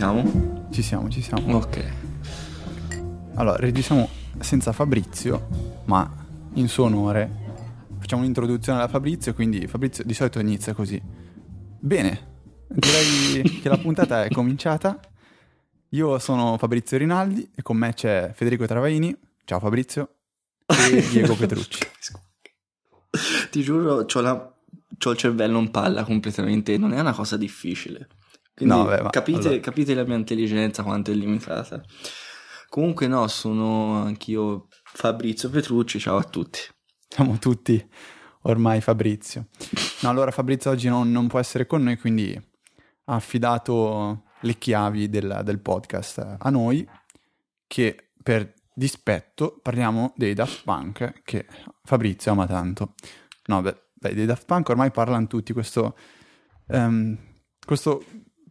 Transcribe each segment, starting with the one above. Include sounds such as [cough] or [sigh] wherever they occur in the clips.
siamo? Ci siamo, ci siamo. Ok. Allora, registriamo senza Fabrizio, ma in suo onore facciamo un'introduzione alla Fabrizio, quindi Fabrizio di solito inizia così. Bene, direi che la puntata è cominciata. Io sono Fabrizio Rinaldi e con me c'è Federico Travaini. Ciao Fabrizio. E Diego [laughs] Petrucci. Ti giuro, c'ho, la... c'ho il cervello in palla completamente, non è una cosa difficile. Quindi No, beh, capite, allora- capite la mia intelligenza quanto è limitata. Comunque no, sono anch'io Fabrizio Petrucci, ciao a tutti. Siamo tutti ormai Fabrizio. No, allora Fabrizio oggi non, non può essere con noi, quindi ha affidato le chiavi del, del podcast a noi, che per dispetto parliamo dei Daft Punk, che Fabrizio ama tanto. No, beh, beh, dei Daft Punk ormai parlano tutti, questo, ehm, questo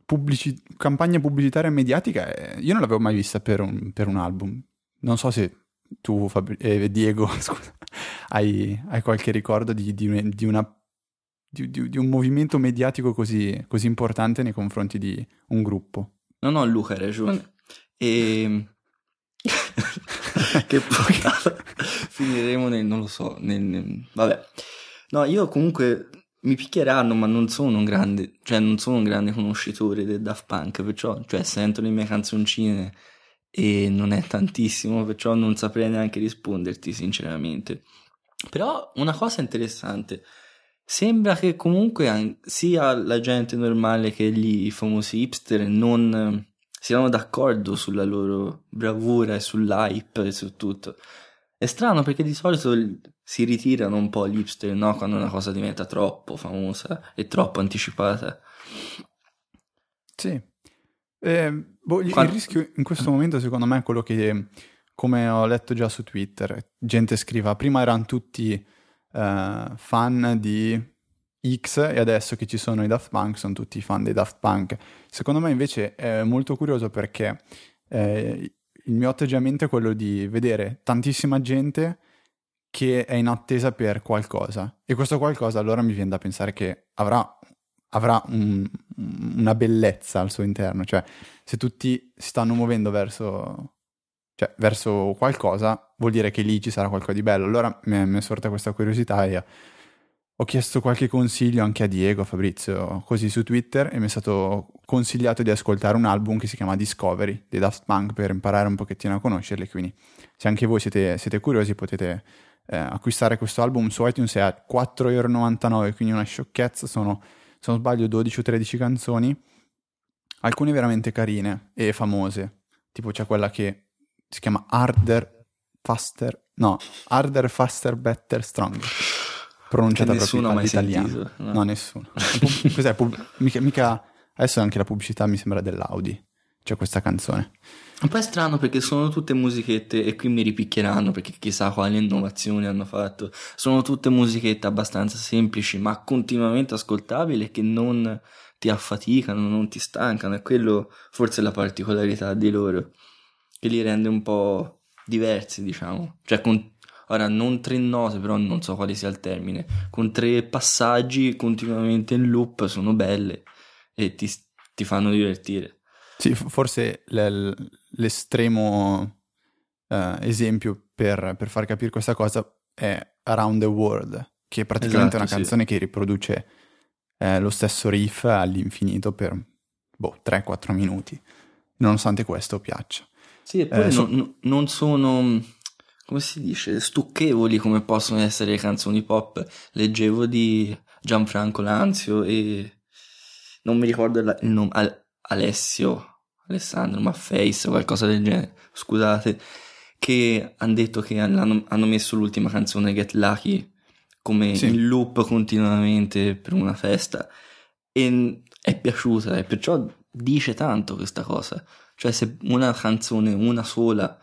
pubblici- campagna pubblicitaria mediatica, eh, io non l'avevo mai vista per un, per un album. Non so se tu, Fabri- eh, Diego, [laughs] scusa, hai, hai qualche ricordo di, di un- di una- di- di- di un movimento mediatico così, così importante nei confronti di un gruppo? No, no, Luca hai ragione. E... [laughs] [laughs] che poi finiremo nel, non lo so, nel, nel- vabbè. No, io comunque mi picchieranno, ma non sono un grande, cioè non sono un grande conoscitore del Daft Punk, perciò, cioè sento le mie canzoncine e non è tantissimo, perciò non saprei neanche risponderti sinceramente. Però una cosa interessante, sembra che comunque sia la gente normale che gli famosi hipster non siano d'accordo sulla loro bravura e sull'hype e su tutto. È strano perché di solito si ritirano un po' gli hipster, no? Quando una cosa diventa troppo famosa e troppo anticipata. Sì. Eh, boh, il- Qua- il rischio in questo momento secondo me è quello che, come ho letto già su Twitter, gente scriva, prima erano tutti eh, fan di X e adesso che ci sono i Daft Punk sono tutti fan dei Daft Punk. Secondo me invece è molto curioso perché eh, il mio atteggiamento è quello di vedere tantissima gente che è in attesa per qualcosa. E questo qualcosa allora mi viene da pensare che avrà avrà un- una bellezza al suo interno, cioè se tutti si stanno muovendo verso, cioè, verso qualcosa, vuol dire che lì ci sarà qualcosa di bello. Allora mi è, mi è sorta questa curiosità e ho chiesto qualche consiglio anche a Diego, a Fabrizio, così su Twitter e mi è stato consigliato di ascoltare un album che si chiama Discovery dei Daft Punk per imparare un pochettino a conoscerli, quindi se anche voi siete, siete curiosi potete eh, acquistare questo album su iTunes è a 4,99€, quindi una sciocchezza, sono se non sbaglio 12 o 13 canzoni, alcune veramente carine e famose, tipo c'è quella che si chiama Harder, Faster, no, Harder, Faster, Better, Stronger, pronunciata proprio all'italiano. sentito, no? No, nessuno. Pub- [laughs] Cos'è? Pub- mica, mica- adesso anche la pubblicità mi sembra dell'Audi, c'è questa canzone. Un po' è strano perché sono tutte musichette, e qui mi ripicchieranno perché chissà quali innovazioni hanno fatto. Sono tutte musichette abbastanza semplici, ma continuamente ascoltabili che non ti affaticano, non ti stancano. E quello forse è la particolarità di loro, che li rende un po' diversi, diciamo. Cioè, con, ora non tre note, però non so quale sia il termine. Con tre passaggi continuamente in loop sono belle e ti, ti fanno divertire. Sì, forse l'estremo eh, esempio per, per far capire questa cosa è Around the World, che è praticamente Esatto, una sì. canzone che riproduce eh, lo stesso riff all'infinito per boh, 3-4 minuti, nonostante questo piaccia. Sì, eppure Eh, so- non, sono, come si dice, stucchevoli come possono essere le canzoni pop. Leggevo di Gianfranco Lanzio e non mi ricordo il nome, Al- Alessio, Alessandro Maffeis, qualcosa del genere, scusate, che hanno detto che hanno, hanno messo l'ultima canzone Get Lucky come Sì. in loop continuamente per una festa e è piaciuta e perciò dice tanto questa cosa. Cioè se una canzone, una sola,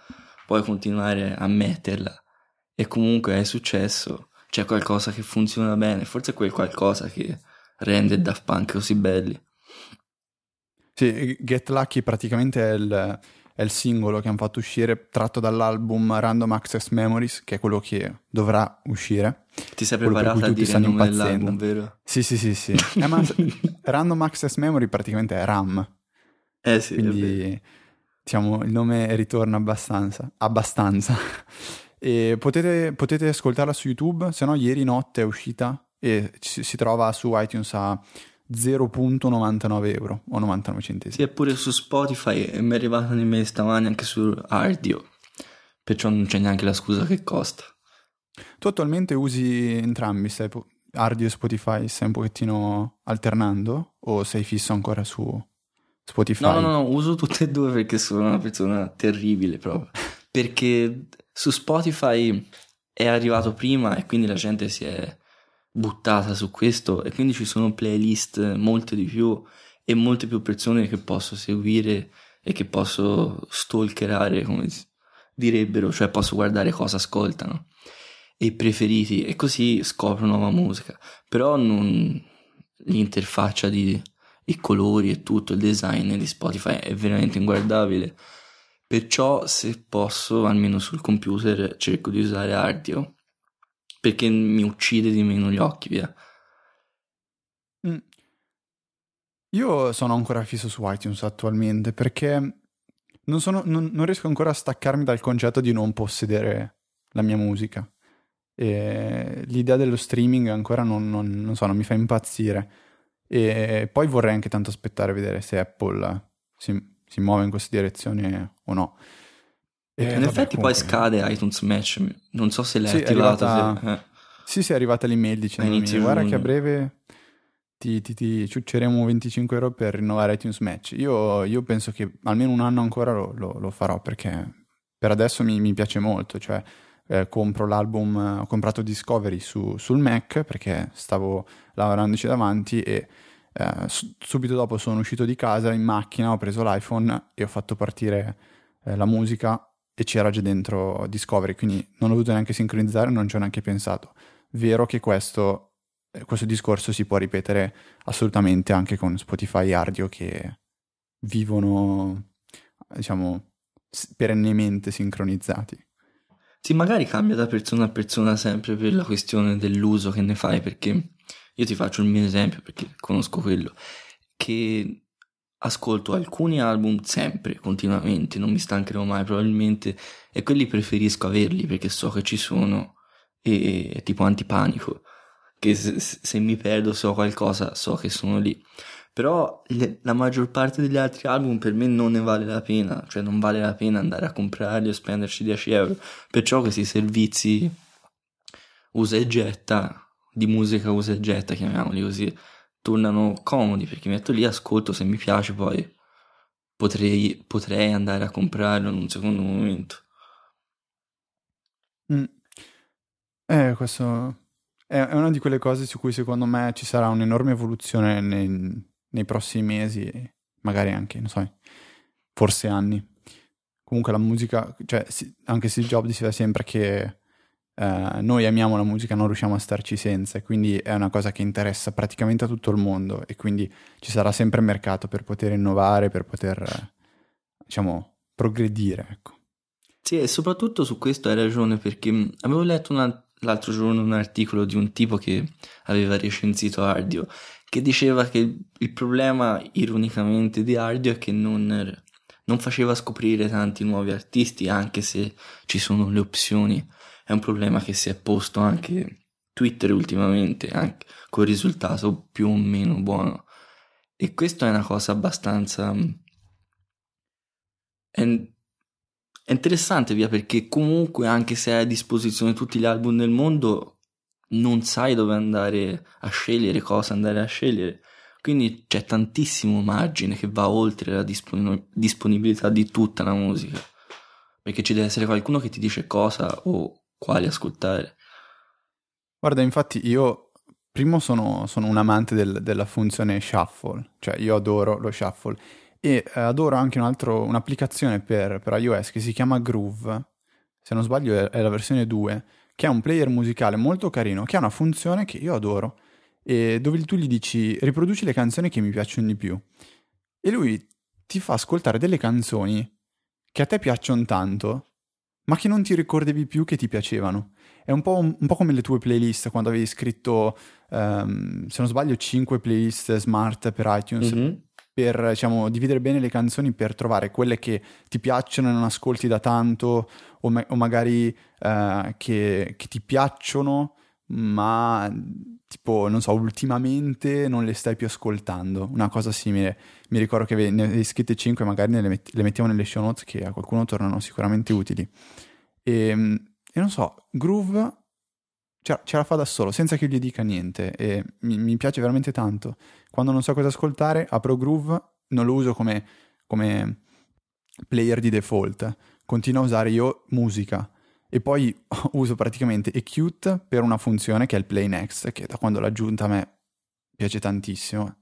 puoi continuare a metterla e comunque è successo, c'è qualcosa che funziona bene, forse è quel qualcosa che rende Daft Punk così belli. Sì, Get Lucky praticamente è il, è il singolo che hanno fatto uscire tratto dall'album Random Access Memories, che è quello che dovrà uscire. Ti sei cui a dire il nome dell'album, vero? Sì, sì, sì, sì. [laughs] Eh, ma Random Access Memory praticamente è RAM. Eh sì, quindi diciamo il nome ritorna abbastanza. abbastanza. potete, potete ascoltarla su YouTube, se no ieri notte è uscita e ci- si trova su iTunes a 0.99 euro o 99 centesimi. Sì, è pure su Spotify e mi è arrivata un'email stamani anche su Ardio. Perciò non c'è neanche la scusa che costa. Tu attualmente usi entrambi, stai po- Ardio e Spotify, stai un pochettino alternando o sei fisso ancora su Spotify? No, no, no, no, uso tutte e due perché sono una persona terribile proprio. [laughs] Perché su Spotify è arrivato prima e quindi la gente si è buttata su questo e quindi ci sono playlist molte di più e molte più persone che posso seguire e che posso stalkerare, come direbbero, cioè posso guardare cosa ascoltano e preferiti e così scopro nuova musica. Però non l'interfaccia di i colori e tutto il design di Spotify è veramente inguardabile. Perciò se posso, almeno sul computer, cerco di usare Ardio perché mi uccide di meno gli occhi, via. Mm. Io sono ancora fisso su iTunes attualmente perché non, sono- non- non riesco ancora a staccarmi dal concetto di non possedere la mia musica. E l'idea dello streaming ancora non, non- so, non mi fa impazzire. E poi vorrei anche tanto aspettare a vedere se Apple si, si muove in questa direzione o no. E in vabbè, effetti poi comunque- scade iTunes Match, non so se l'hai Sì, è attivato. arrivata- se- eh. Sì, sì, è arrivata l'email inizio guarda giugno." che a breve ti, ti, ti ciucceremo 25 euro per rinnovare iTunes Match. Io, io penso che almeno un anno ancora lo, lo- lo farò perché per adesso mi, mi piace molto, cioè eh, compro l'album, ho comprato Discovery su- sul Mac perché stavo lavorandoci davanti e eh, su- subito dopo sono uscito di casa in macchina, ho preso l'iPhone e ho fatto partire eh, la musica e c'era già dentro Discovery, quindi non ho dovuto neanche sincronizzare, non ci ho neanche pensato. Vero che questo, eh, questo discorso si può ripetere assolutamente anche con Spotify e Ardio che vivono, diciamo, perennemente sincronizzati. Sì, magari cambia da persona a persona sempre per la questione dell'uso che ne fai, perché io ti faccio il mio esempio, perché conosco quello, che ascolto alcuni album sempre, continuamente, non mi stancherò mai probabilmente, e quelli preferisco averli perché so che ci sono, e è tipo antipanico, che se, se mi perdo so qualcosa, so che sono lì. Però le- la maggior parte degli altri album per me non ne vale la pena, cioè non vale la pena andare a comprarli o spenderci 10 euro. Perciò questi servizi usa e getta, di musica usa e getta, chiamiamoli così, tornano comodi perché mi metto lì, ascolto, se mi piace poi potrei, potrei andare a comprarlo in un secondo momento. Mm. Eh, questo è, è una di quelle cose su cui secondo me ci sarà un'enorme evoluzione nei, nei prossimi mesi, magari anche, non so, forse anni. Comunque la musica, cioè anche Steve Jobs diceva sempre che eh, noi amiamo la musica, non riusciamo a starci senza, quindi è una cosa che interessa praticamente a tutto il mondo e quindi ci sarà sempre mercato per poter innovare, per poter, diciamo, progredire, ecco. Sì, e soprattutto su questo hai ragione perché avevo letto una- l'altro giorno un articolo di un tipo che aveva recensito Ardio che diceva che il problema ironicamente di Ardio è che non, non faceva scoprire tanti nuovi artisti anche se ci sono le opzioni. È un problema che si è posto anche Twitter ultimamente, anche con risultato più o meno buono. E questa è una cosa abbastanza... mh, È, è interessante via perché comunque anche se hai a disposizione tutti gli album del mondo non sai dove andare a scegliere, cosa andare a scegliere. Quindi c'è tantissimo margine che va oltre la dispon- disponibilità di tutta la musica. Perché ci deve essere qualcuno che ti dice cosa o quali ascoltare. Guarda, infatti io primo sono, sono un amante del- della funzione shuffle, cioè io adoro lo shuffle e eh, adoro anche un altro- un'applicazione per, per iOS che si chiama Groove, se non sbaglio è, è la versione 2, che è un player musicale molto carino, che ha una funzione che io adoro, e dove tu gli dici riproduci le canzoni che mi piacciono di più e lui ti fa ascoltare delle canzoni che a te piacciono tanto, ma che non ti ricordavi più che ti piacevano. È un po', un po' come le tue playlist, quando avevi scritto, ehm, se non sbaglio, 5 playlist smart per iTunes. Mhm. per diciamo, dividere bene le canzoni per trovare quelle che ti piacciono e non ascolti da tanto o, ma- o magari eh, che, che, ti piacciono ma tipo non so ultimamente non le stai più ascoltando. Una cosa simile. Mi ricordo che ne avevi scritte 5 magari le, met- le mettiamo nelle show notes che a qualcuno tornano sicuramente utili. E, ehm, e non so Groove ce, ce la fa da solo senza che gli dica niente. E mi, mi piace veramente tanto. Quando non so cosa ascoltare, apro Groove, non lo uso come, come player di default, continuo a usare io musica e poi [laughs] uso praticamente Acute per una funzione che è il Play Next, che da quando l'ho aggiunta a me piace tantissimo.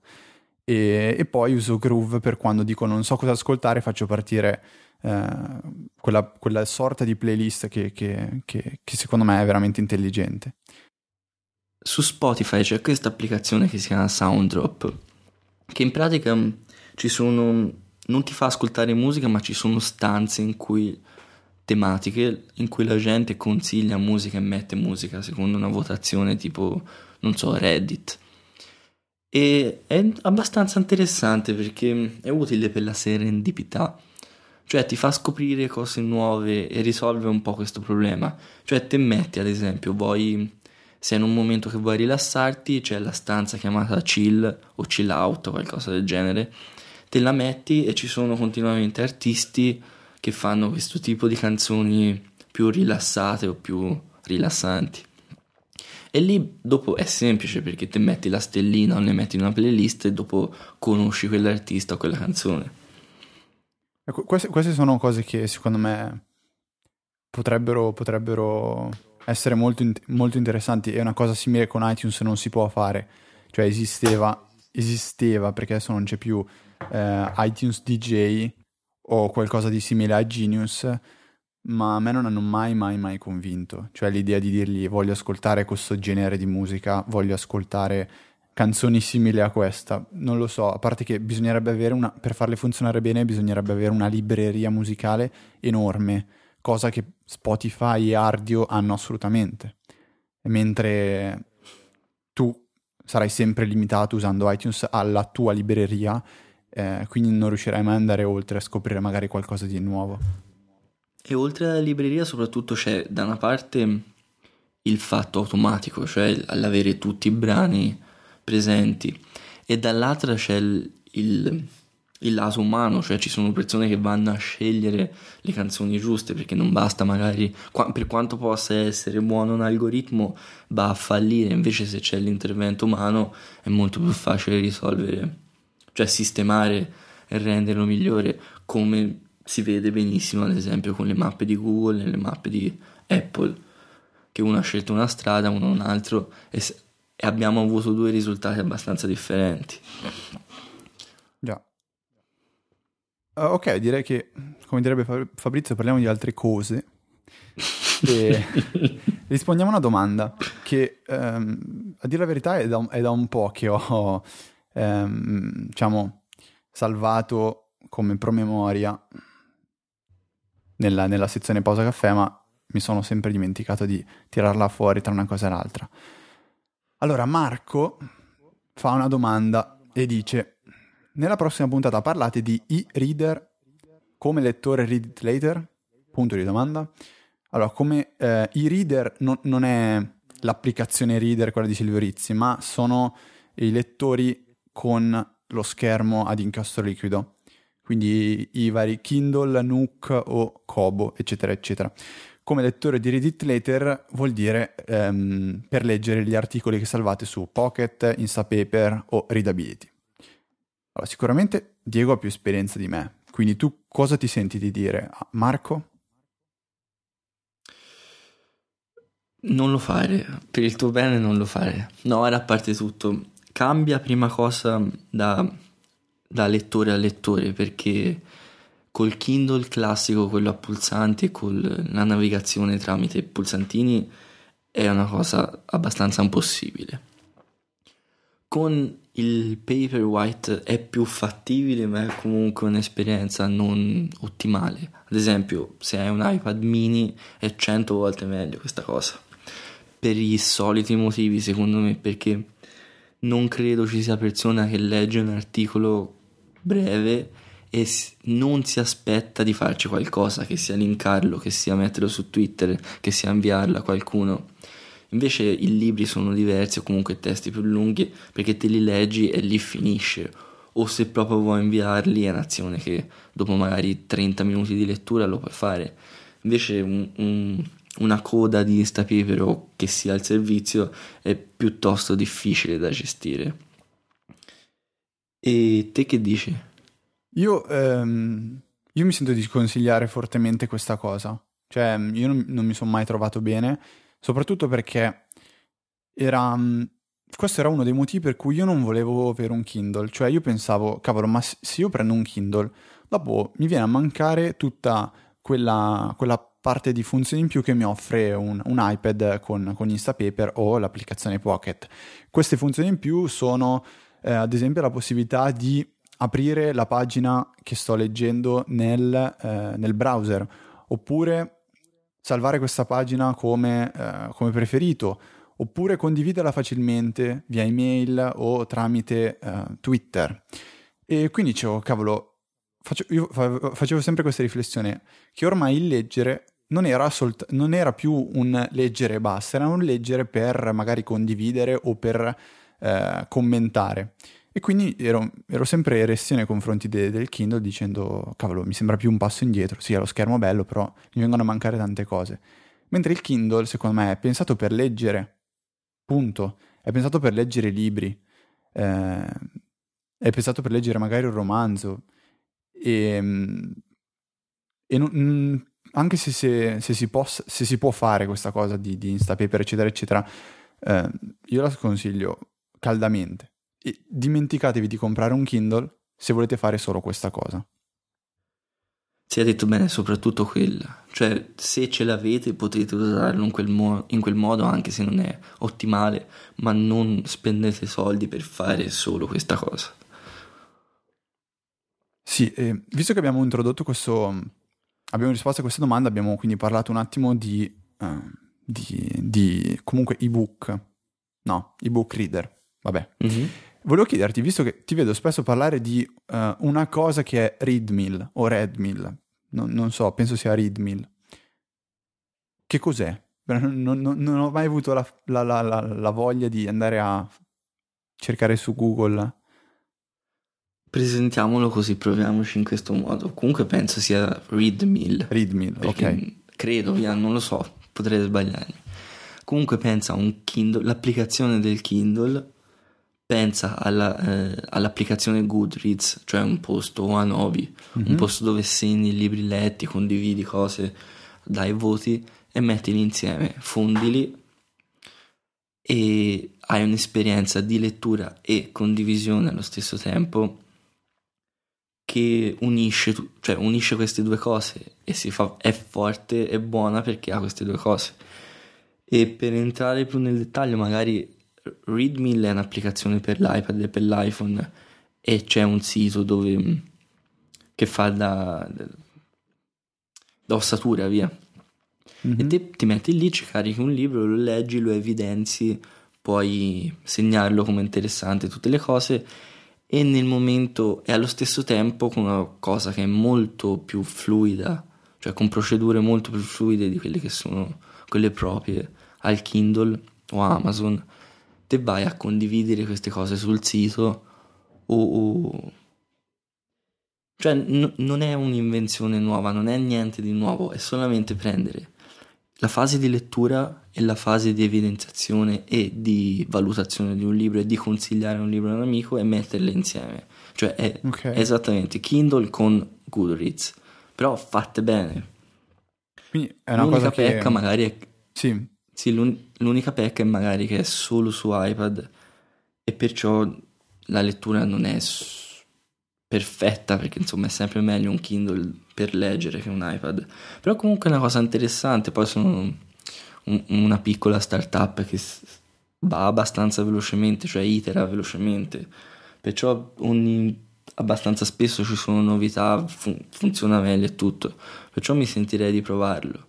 E, e, poi uso Groove per quando dico non so cosa ascoltare, faccio partire eh, quella, quella, sorta di playlist che, che, che, che secondo me è veramente intelligente su Spotify c'è questa applicazione che si chiama Sounddrop, che in pratica ci sono, non ti fa ascoltare musica, ma ci sono stanze in cui tematiche in cui la gente consiglia musica e mette musica secondo una votazione tipo, non so, Reddit. E è abbastanza interessante perché è utile per la serendipità. Cioè ti fa scoprire cose nuove e risolve un po' questo problema. Cioè te metti ad esempio, vuoi se in un momento che vuoi rilassarti c'è la stanza chiamata chill o chill out o qualcosa del genere, te la metti e ci sono continuamente artisti che fanno questo tipo di canzoni più rilassate o più rilassanti. E lì dopo è semplice perché te metti la stellina o ne metti in una playlist e dopo conosci quell'artista o quella canzone. Ecco, queste, queste sono cose che secondo me potrebbero, potrebbero essere molto, molto interessanti e una cosa simile con iTunes non si può fare, cioè esisteva, esisteva perché adesso non c'è più eh, iTunes DJ o qualcosa di simile a Genius, ma a me non hanno mai mai mai convinto, cioè l'idea di dirgli voglio ascoltare questo genere di musica, voglio ascoltare canzoni simili a questa, non lo so, a parte che bisognerebbe avere una, per farle funzionare bene bisognerebbe avere una libreria musicale enorme cosa che Spotify e Ardio hanno assolutamente. Mentre tu sarai sempre limitato usando iTunes alla tua libreria, eh, quindi non riuscirai mai ad andare oltre a scoprire magari qualcosa di nuovo. E oltre alla libreria soprattutto c'è da una parte il fatto automatico, cioè l'avere tutti i brani presenti, e dall'altra c'è il, il il lato umano, cioè ci sono persone che vanno a scegliere le canzoni giuste perché non basta magari, per quanto possa essere buono un algoritmo, va a fallire, invece se c'è l'intervento umano è molto più facile risolvere, cioè sistemare e renderlo migliore come si vede benissimo ad esempio con le mappe di Google e le mappe di Apple, che uno ha scelto una strada, uno un altro e, e abbiamo avuto due risultati abbastanza differenti. Già. Uh, ok, direi che, come direbbe Fabrizio, parliamo di altre cose. e [laughs] rispondiamo a una domanda che, um, a dire la verità, è da, è da un po' che ho, um, diciamo, salvato come promemoria nella, nella sezione pausa caffè, ma mi sono sempre dimenticato di tirarla fuori tra una cosa e l'altra. Allora, Marco fa una domanda e dice nella prossima puntata parlate di e-reader come lettore read it later? Punto di domanda. Allora, come eh, e-reader non, non, è l'applicazione reader, quella di Silvio Rizzi, ma sono i lettori con lo schermo ad incastro liquido. Quindi i, vari Kindle, Nook o Kobo, eccetera, eccetera. Come lettore di Read It Later vuol dire ehm, per leggere gli articoli che salvate su Pocket, Instapaper o Readability. Allora, sicuramente Diego ha più esperienza di me, quindi tu cosa ti senti di dire? Marco? Non lo fare, per il tuo bene non lo fare. No, era a parte tutto. Cambia prima cosa da, da lettore a lettore, perché col Kindle classico, quello a pulsanti con la navigazione tramite pulsantini è una cosa abbastanza impossibile. Con il Paperwhite è più fattibile, ma è comunque un'esperienza non ottimale. Ad esempio, se hai un iPad mini è 100 volte meglio questa cosa. Per i soliti motivi, secondo me, perché non credo ci sia persona che legge un articolo breve e non si aspetta di farci qualcosa, che sia linkarlo, che sia metterlo su Twitter, che sia inviarlo a qualcuno. Invece i libri sono diversi o comunque testi più lunghi perché te li leggi e lì finisce. O se proprio vuoi inviarli è un'azione che dopo magari 30 minuti di lettura lo puoi fare. Invece un, un, una coda di Instapaper o che sia al servizio è piuttosto difficile da gestire. E te che dici? Io, ehm, io mi sento di consigliare fortemente questa cosa. Cioè, io non, non mi sono mai trovato bene, soprattutto perché era... Questo era uno dei motivi per cui io non volevo avere un Kindle. Cioè, io pensavo, cavolo, ma se io prendo un Kindle, dopo mi viene a mancare tutta quella, quella parte di funzioni in più che mi offre un, un iPad con, con Instapaper o l'applicazione Pocket. Queste funzioni in più sono, eh, ad esempio, la possibilità di aprire la pagina che sto leggendo nel, eh, nel browser, oppure salvare questa pagina come, eh, come, preferito, oppure condividerla facilmente via email o tramite eh, Twitter. E quindi dicevo, cavolo, faccio, io facevo sempre questa riflessione, che ormai il leggere non era, solt- non era, più un leggere e basta, era un leggere per magari condividere o per eh, commentare. E quindi ero, ero sempre eresso nei confronti de, del Kindle dicendo, cavolo, mi sembra più un passo indietro. Sì, ha lo schermo bello, però mi vengono a mancare tante cose. Mentre il Kindle, secondo me, è pensato per leggere, punto. È pensato per leggere libri, eh, è pensato per leggere magari un romanzo. E, e non, anche se, se, se, si possa, se, si può fare questa cosa di, di Instapaper, eccetera, eccetera, eh, io la sconsiglio caldamente e dimenticatevi di comprare un Kindle se volete fare solo questa cosa. Si è detto bene soprattutto quella, cioè se ce l'avete potete usarlo in quel, mo- in quel modo anche se non è ottimale, ma non spendete soldi per fare solo questa cosa. Sì, eh, visto che abbiamo introdotto questo, abbiamo risposto a questa domanda, abbiamo quindi parlato un attimo di, uh, di, di comunque ebook, no, ebook reader, vabbè. Mm-hmm. Volevo chiederti, visto che ti vedo spesso parlare di uh, una cosa che è Readmill o Redmill, non, non so, penso sia Readmill. Che cos'è? Non, non, non ho mai avuto la, la, la, la, voglia di andare a cercare su Google. Presentiamolo così, proviamoci in questo modo. Comunque penso sia Readmill. Readmill, ok. Credo, via, non lo so, potrei sbagliarmi. Comunque pensa a un Kindle, l'applicazione del Kindle pensa alla, eh, all'applicazione Goodreads, cioè un posto a Novi, mm-hmm. un posto dove segni i libri letti, condividi cose, dai voti e mettili insieme, fondili e hai un'esperienza di lettura e condivisione allo stesso tempo che unisce, cioè unisce queste due cose e si fa, è forte e buona perché ha queste due cose. E per entrare più nel dettaglio, magari Readmill è un'applicazione per l'iPad e per l'iPhone e c'è un sito dove, mm, che fa da, da ossatura via. Mm-hmm. E te ti metti lì, ci carichi un libro, lo leggi, lo evidenzi, puoi segnarlo come interessante, tutte le cose e nel momento e allo stesso tempo con una cosa che è molto più fluida, cioè con procedure molto più fluide di quelle che sono quelle proprie al Kindle o Amazon te vai a condividere queste cose sul sito o... o... cioè n- non è un'invenzione nuova, non è niente di nuovo, è solamente prendere la fase di lettura e la fase di evidenziazione e di valutazione di un libro e di consigliare un libro a un amico e metterle insieme. Cioè è okay. esattamente Kindle con Goodreads, però fatte bene. Quindi è una L'unica cosa pecca che... magari è... Sì. Sì, l'un- l'unica pecca è magari che è solo su iPad e perciò la lettura non è s- perfetta perché insomma è sempre meglio un Kindle per leggere che un iPad. Però comunque è una cosa interessante, poi sono un- una piccola startup che va abbastanza velocemente, cioè itera velocemente, perciò ogni abbastanza spesso ci sono novità, fun- funziona meglio e tutto, perciò mi sentirei di provarlo.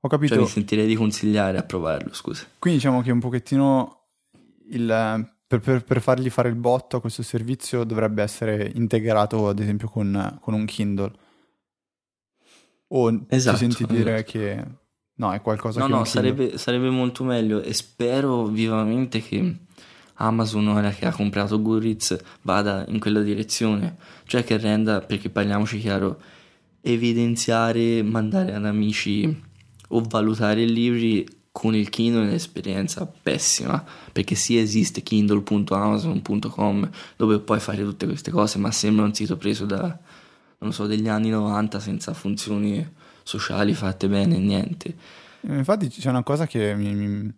Ho capito. Cioè mi sentirei di consigliare a provarlo, scusa. Quindi diciamo che un pochettino il, per, per, per, fargli fare il botto a questo servizio dovrebbe essere integrato ad esempio con, con un Kindle. O esatto, ti senti dire esatto. che no, è qualcosa no, che... No, no, sarebbe, sarebbe molto meglio e spero vivamente che Amazon ora che ha comprato Goodreads vada in quella direzione, cioè che renda, perché parliamoci chiaro, evidenziare, mandare ad amici o valutare libri con il Kindle è un'esperienza pessima perché sì esiste kindle.amazon.com dove puoi fare tutte queste cose ma sembra un sito preso da non so degli anni 90 senza funzioni sociali fatte bene niente. Infatti c'è una cosa che mi, mi,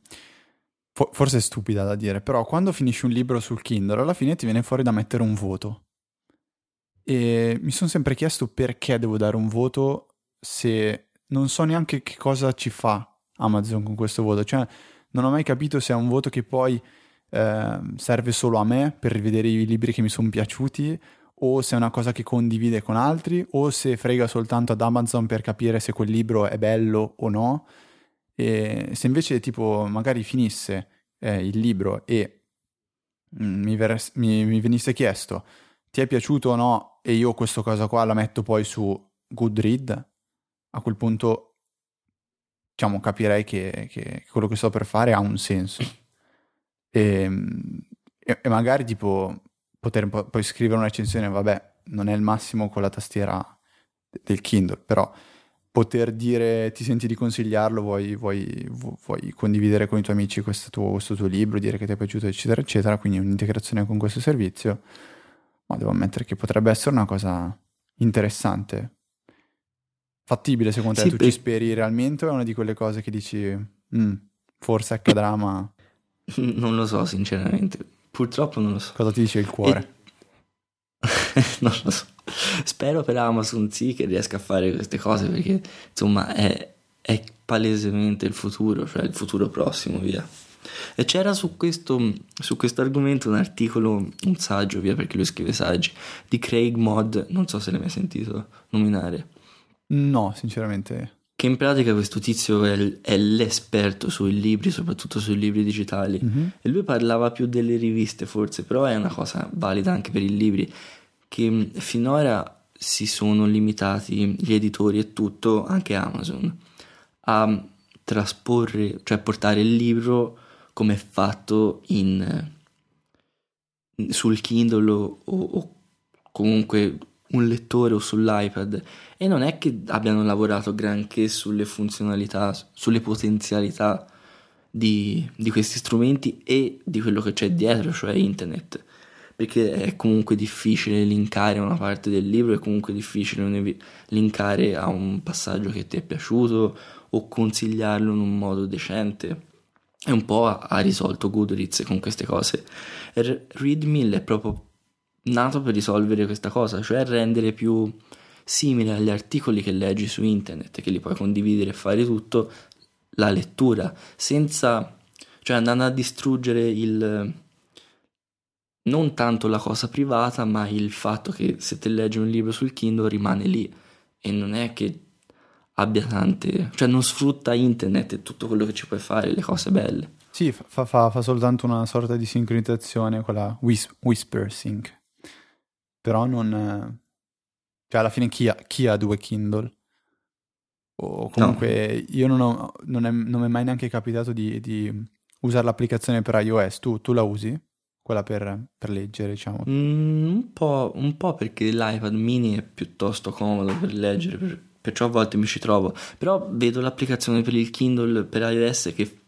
forse è stupida da dire però quando finisci un libro sul Kindle alla fine ti viene fuori da mettere un voto. E mi sono sempre chiesto perché devo dare un voto se non so neanche che cosa ci fa Amazon con questo voto. Cioè, non ho mai capito se è un voto che poi eh, serve solo a me per rivedere i libri che mi sono piaciuti o se è una cosa che condivide con altri o se frega soltanto ad Amazon per capire se quel libro è bello o no. E se invece tipo magari finisse eh, il libro e mm, mi, ver- mi, mi venisse chiesto ti è piaciuto o no e io questa cosa qua la metto poi su Goodread, a quel punto diciamo, capirei che, che, quello che sto per fare ha un senso. E, e, e magari tipo poter poi scrivere una recensione, vabbè, non è il massimo con la tastiera del Kindle, però poter dire ti senti di consigliarlo, vuoi, vuoi, vuoi condividere con i tuoi amici questo tuo, questo tuo, libro, dire che ti è piaciuto, eccetera, eccetera, quindi un'integrazione con questo servizio, ma devo ammettere che potrebbe essere una cosa interessante fattibile secondo te? Sì, tu per... ci speri realmente o è una di quelle cose che dici mm, forse accadrà ma... [laughs] Non lo so sinceramente, purtroppo non lo so. Cosa ti dice il cuore? E... [laughs] non lo so. Spero per Amazon sì che riesca a fare queste cose perché insomma è, è palesemente il futuro, cioè il futuro prossimo, via. E c'era su questo, su questo argomento un articolo, un saggio, via perché lui scrive saggi, di Craig Mod, non so se l'hai mai sentito nominare. No, sinceramente. Che in pratica questo tizio è, è l'esperto sui libri, soprattutto sui libri digitali. Mm-hmm. E lui parlava più delle riviste, forse, però è una cosa valida anche per i libri. Che finora si sono limitati gli editori e tutto, anche Amazon, a trasporre, cioè portare il libro come è fatto in, sul Kindle o, o comunque un lettore o sull'iPad e non è che abbiano lavorato granché sulle funzionalità, sulle potenzialità di, di questi strumenti e di quello che c'è dietro, cioè internet perché è comunque difficile linkare una parte del libro, è comunque difficile linkare a un passaggio che ti è piaciuto o consigliarlo in un modo decente. E un po' ha, risolto Goodreads con queste cose. Readmill è proprio nato per risolvere questa cosa, cioè rendere più simile agli articoli che leggi su internet, che li puoi condividere e fare tutto, la lettura, senza, cioè andando a distruggere il, non tanto la cosa privata, ma il fatto che se te leggi un libro sul Kindle rimane lì e non è che abbia tante, cioè non sfrutta internet e tutto quello che ci puoi fare, le cose belle. Sì, fa, fa, fa soltanto una sorta di sincronizzazione, quella whis- whisper sync però non... Cioè, alla fine chi ha, chi ha due Kindle? O comunque no. io non, ho, non, è, non mi è mai neanche capitato di, di usare l'applicazione per iOS. Tu, tu la usi? Quella per, per leggere, diciamo? Mm, un, po', un, po', perché l'iPad mini è piuttosto comodo per leggere, per, perciò a volte mi ci trovo. Però vedo l'applicazione per il Kindle per iOS che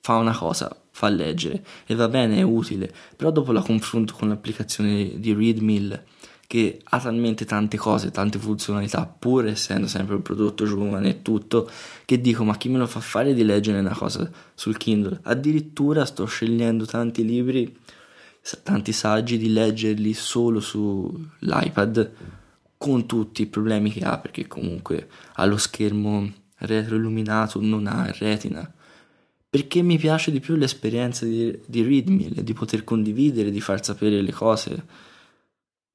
fa una cosa, fa leggere e va bene, è utile. Però dopo la confronto con l'applicazione di Readmill che ha talmente tante cose, tante funzionalità, pur essendo sempre un prodotto giovane e tutto, che dico ma chi me lo fa fare di leggere una cosa sul Kindle? Addirittura sto scegliendo tanti libri, tanti saggi di leggerli solo sull'iPad con tutti i problemi che ha perché comunque ha lo schermo retroilluminato, non ha retina. Perché mi piace di più l'esperienza di, di Readme, di poter condividere, di far sapere le cose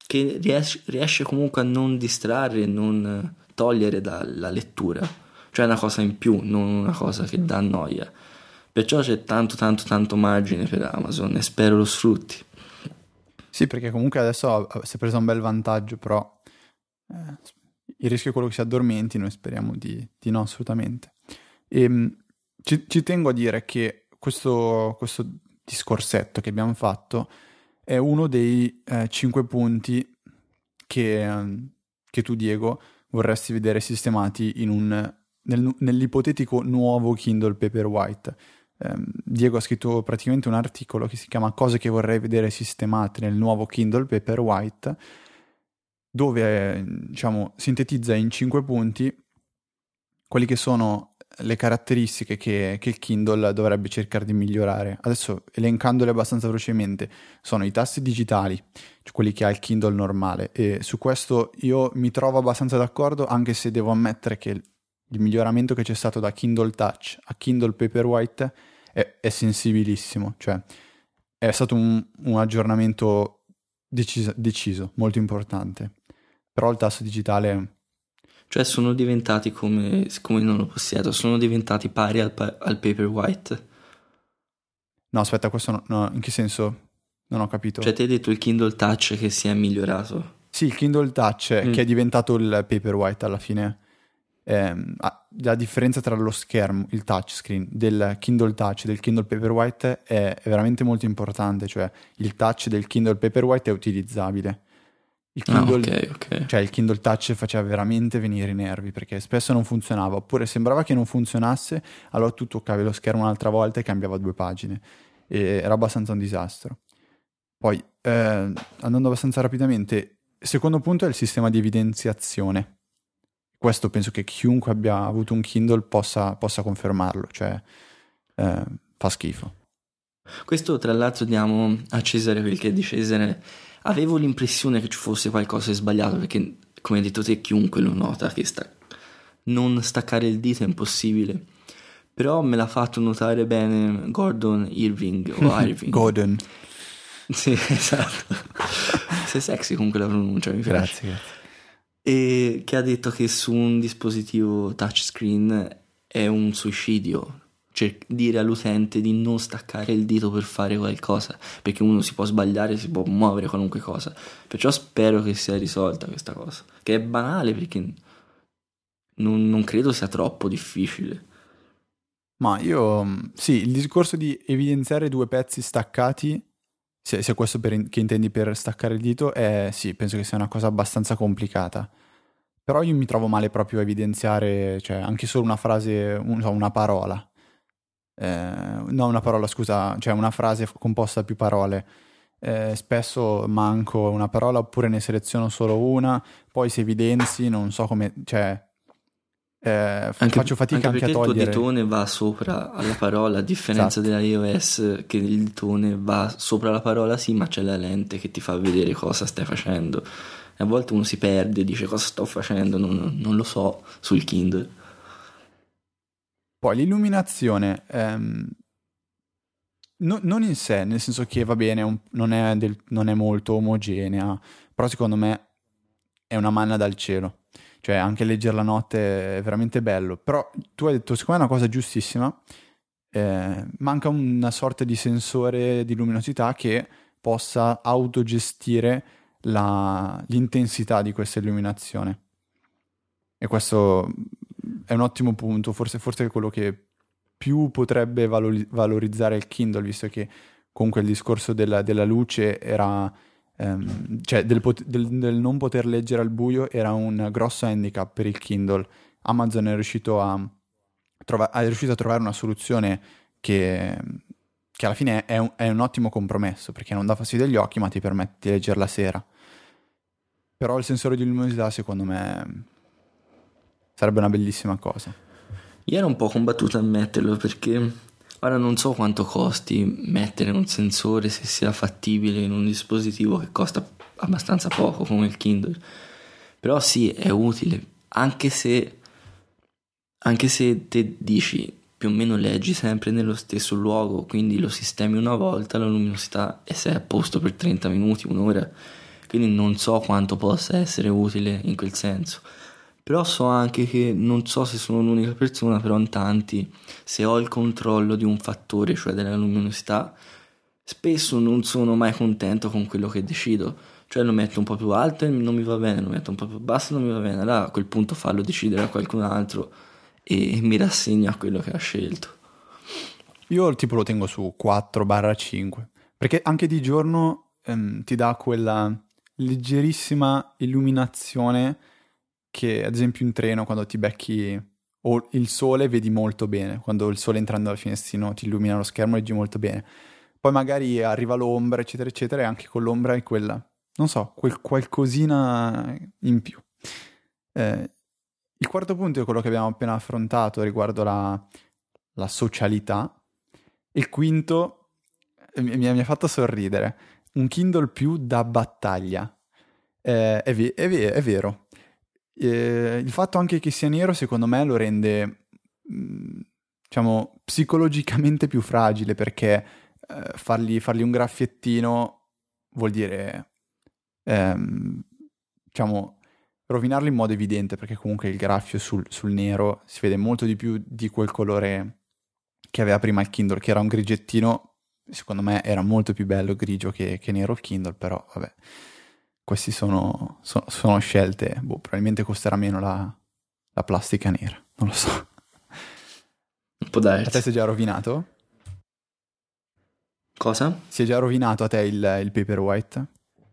che riesce, riesce comunque a non distrarre e non togliere dalla lettura, cioè una cosa in più, non una cosa che dà noia. Perciò c'è tanto tanto tanto margine per Amazon e spero lo sfrutti. Sì, perché comunque adesso si è preso un bel vantaggio, però eh, il rischio è quello che si addormenti, noi speriamo di, di no assolutamente. E, ehm, ci, ci, tengo a dire che questo, questo, discorsetto che abbiamo fatto è uno dei eh, cinque punti che, che, tu, Diego, vorresti vedere sistemati un, nel, nell'ipotetico nuovo Kindle Paperwhite. Eh, Diego ha scritto praticamente un articolo che si chiama Cose che vorrei vedere sistemate nel nuovo Kindle Paperwhite, dove diciamo, sintetizza in cinque punti quelli che sono le caratteristiche che, che, il Kindle dovrebbe cercare di migliorare. Adesso elencandole abbastanza velocemente, sono i tasti digitali, cioè quelli che ha il Kindle normale, e su questo io mi trovo abbastanza d'accordo, anche se devo ammettere che il miglioramento che c'è stato da Kindle Touch a Kindle Paperwhite è, è sensibilissimo, cioè è stato un, un aggiornamento deciso, deciso, molto importante. Però il tasto digitale cioè sono diventati come, come non lo possiedo, sono diventati pari al, al Paperwhite. No, aspetta, questo no, no, in che senso? Non ho capito. Cioè ti hai detto il Kindle Touch che si è migliorato? Sì, il Kindle Touch mm. che è diventato il Paperwhite alla fine. Eh, la differenza tra lo schermo, il touchscreen del Kindle Touch e del Kindle Paperwhite è, è veramente molto importante, cioè il touch del Kindle Paperwhite è utilizzabile il ah, Kindle, ah, okay, okay. Cioè il Kindle Touch faceva veramente venire i nervi perché spesso non funzionava, oppure sembrava che non funzionasse, allora tu toccavi lo schermo un'altra volta e cambiava due pagine. E era abbastanza un disastro. Poi, eh, andando abbastanza rapidamente, il secondo punto è il sistema di evidenziazione. Questo penso che chiunque abbia avuto un Kindle possa, possa confermarlo, cioè eh, fa schifo. Questo tra l'altro diamo a Cesare quel che è di Cesare avevo l'impressione che ci fosse qualcosa di sbagliato perché, come hai detto te, chiunque lo nota che sta... non staccare il dito è impossibile. Però me l'ha fatto notare bene Gordon Irving o [laughs] Irving. Gordon. Sì, [laughs] esatto. Sei sexy con quella pronuncia, mi piace. Grazie, grazie. E che ha detto che su un dispositivo touchscreen è un suicidio cioè, dire all'utente di non staccare il dito per fare qualcosa, perché uno si può sbagliare, si può muovere qualunque cosa. Perciò spero che sia risolta questa cosa, che è banale perché non, non credo sia troppo difficile. Ma io, sì, il discorso di evidenziare due pezzi staccati, se, se questo per, che intendi per staccare il dito, è sì, penso che sia una cosa abbastanza complicata. Però io mi trovo male proprio a evidenziare, cioè anche solo una frase, un, una parola eh, no una parola scusa, cioè una frase composta da più parole. Eh, spesso manco una parola oppure ne seleziono solo una, poi se evidenzi non so come, cioè eh, anche, faccio fatica anche, anche a togliere. il ditone va sopra alla parola, a differenza esatto. dell'iOS che il ditone va sopra la parola sì, ma c'è la lente che ti fa vedere cosa stai facendo. E a volte uno si perde, dice cosa sto facendo, non, non lo so sul Kindle. Poi l'illuminazione, ehm, no, non in sé, nel senso che va bene, un, non, è del, non, è molto omogenea, però secondo me è una manna dal cielo. Cioè anche leggere la notte è veramente bello. Però tu hai detto, secondo me è una cosa giustissima, eh, manca una sorta di sensore di luminosità che possa autogestire la, l'intensità di questa illuminazione. E questo è un ottimo punto, forse, forse è quello che più potrebbe valori- valorizzare il Kindle, visto che comunque il discorso della, della luce era, ehm, cioè del, pot- del, del, non poter leggere al buio era un grosso handicap per il Kindle. Amazon è riuscito a, trova- è riuscito a trovare una soluzione che, che alla fine è un, è un, ottimo compromesso, perché non dà fastidio agli occhi, ma ti permette di leggere la sera. Però il sensore di luminosità, secondo me, Sarebbe una bellissima cosa. Io ero un po' combattuto a metterlo perché ora non so quanto costi mettere un sensore se sia fattibile in un dispositivo che costa abbastanza poco come il Kindle. Però sì, è utile, anche se anche se te dici più o meno leggi sempre nello stesso luogo, quindi lo sistemi una volta, la luminosità e sei a posto per 30 minuti, un'ora. Quindi non so quanto possa essere utile in quel senso Però so anche che non so se sono l'unica persona, però in tanti, se ho il controllo di un fattore, cioè della luminosità, spesso non sono mai contento con quello che decido. Cioè lo metto un po' più alto e non mi va bene, lo metto un po' più basso e non mi va bene. Allora a quel punto fallo decidere a qualcun altro e mi rassegno a quello che ha scelto. Io tipo lo tengo su 4-5, perché anche di giorno ehm, ti dà quella leggerissima illuminazione che ad esempio in treno quando ti becchi o il sole vedi molto bene, quando il sole entrando dal finestrino ti illumina lo schermo leggi molto bene. Poi magari arriva l'ombra, eccetera, eccetera, e anche con l'ombra è quella, non so, quel qualcosina in più. Eh, il quarto punto è quello che abbiamo appena affrontato riguardo la, la socialità. Il quinto mi, mi, ha fatto sorridere. Un Kindle più da battaglia. Eh, è, ve- è, ve- è, vero. Eh, il fatto anche che sia nero, secondo me, lo rende, mm, diciamo, psicologicamente più fragile perché eh, fargli, fargli, un graffiettino vuol dire, ehm, diciamo, rovinarlo in modo evidente perché comunque il graffio sul, sul nero si vede molto di più di quel colore che aveva prima il Kindle, che era un grigettino, secondo me era molto più bello grigio che, che nero il Kindle, però vabbè, queste sono, sono, sono, scelte, boh, probabilmente costerà meno la, la, plastica nera, non lo so. Può darsi. A te si è già rovinato? Cosa? Si è già rovinato a te il, il Paperwhite?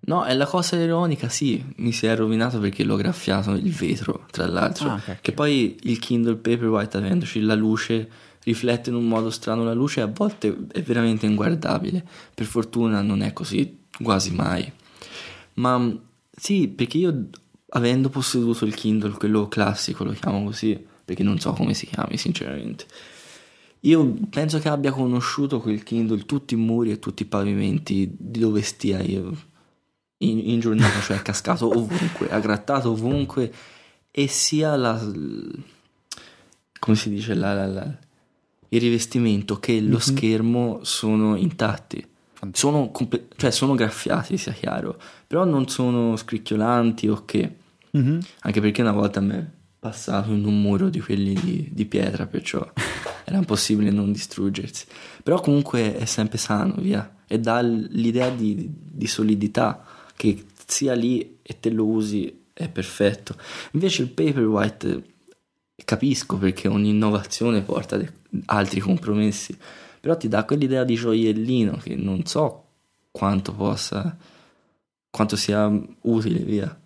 No, è la cosa ironica, sì, mi si è rovinato perché l'ho graffiato il vetro, tra l'altro. Ah, okay. Che poi il Kindle Paperwhite, avendoci la luce, riflette in un modo strano la luce a volte è veramente inguardabile. Per fortuna non è così quasi mai. Ma sì, perché io avendo posseduto il Kindle, quello classico, lo chiamo così, perché non so come si chiami sinceramente. Io penso che abbia conosciuto quel Kindle tutti i muri e tutti i pavimenti di dove stia io in, in giornata, cioè è cascato [laughs] ovunque, ha grattato ovunque e sia la... come si dice, la, la, la, il rivestimento che lo mm-hmm. schermo sono intatti. Sono, comple- cioè sono graffiati, sia chiaro, però non sono scricchiolanti o che. Mm-hmm. Anche perché una volta mi è passato in un muro di quelli di, di pietra, perciò era impossibile non distruggersi. Però comunque è sempre sano, via, e dà l'idea di, di solidità che sia lì e te lo usi è perfetto. Invece il Paperwhite capisco perché ogni innovazione porta de- altri compromessi, però ti dà quell'idea di gioiellino che non so quanto possa, quanto sia utile, via.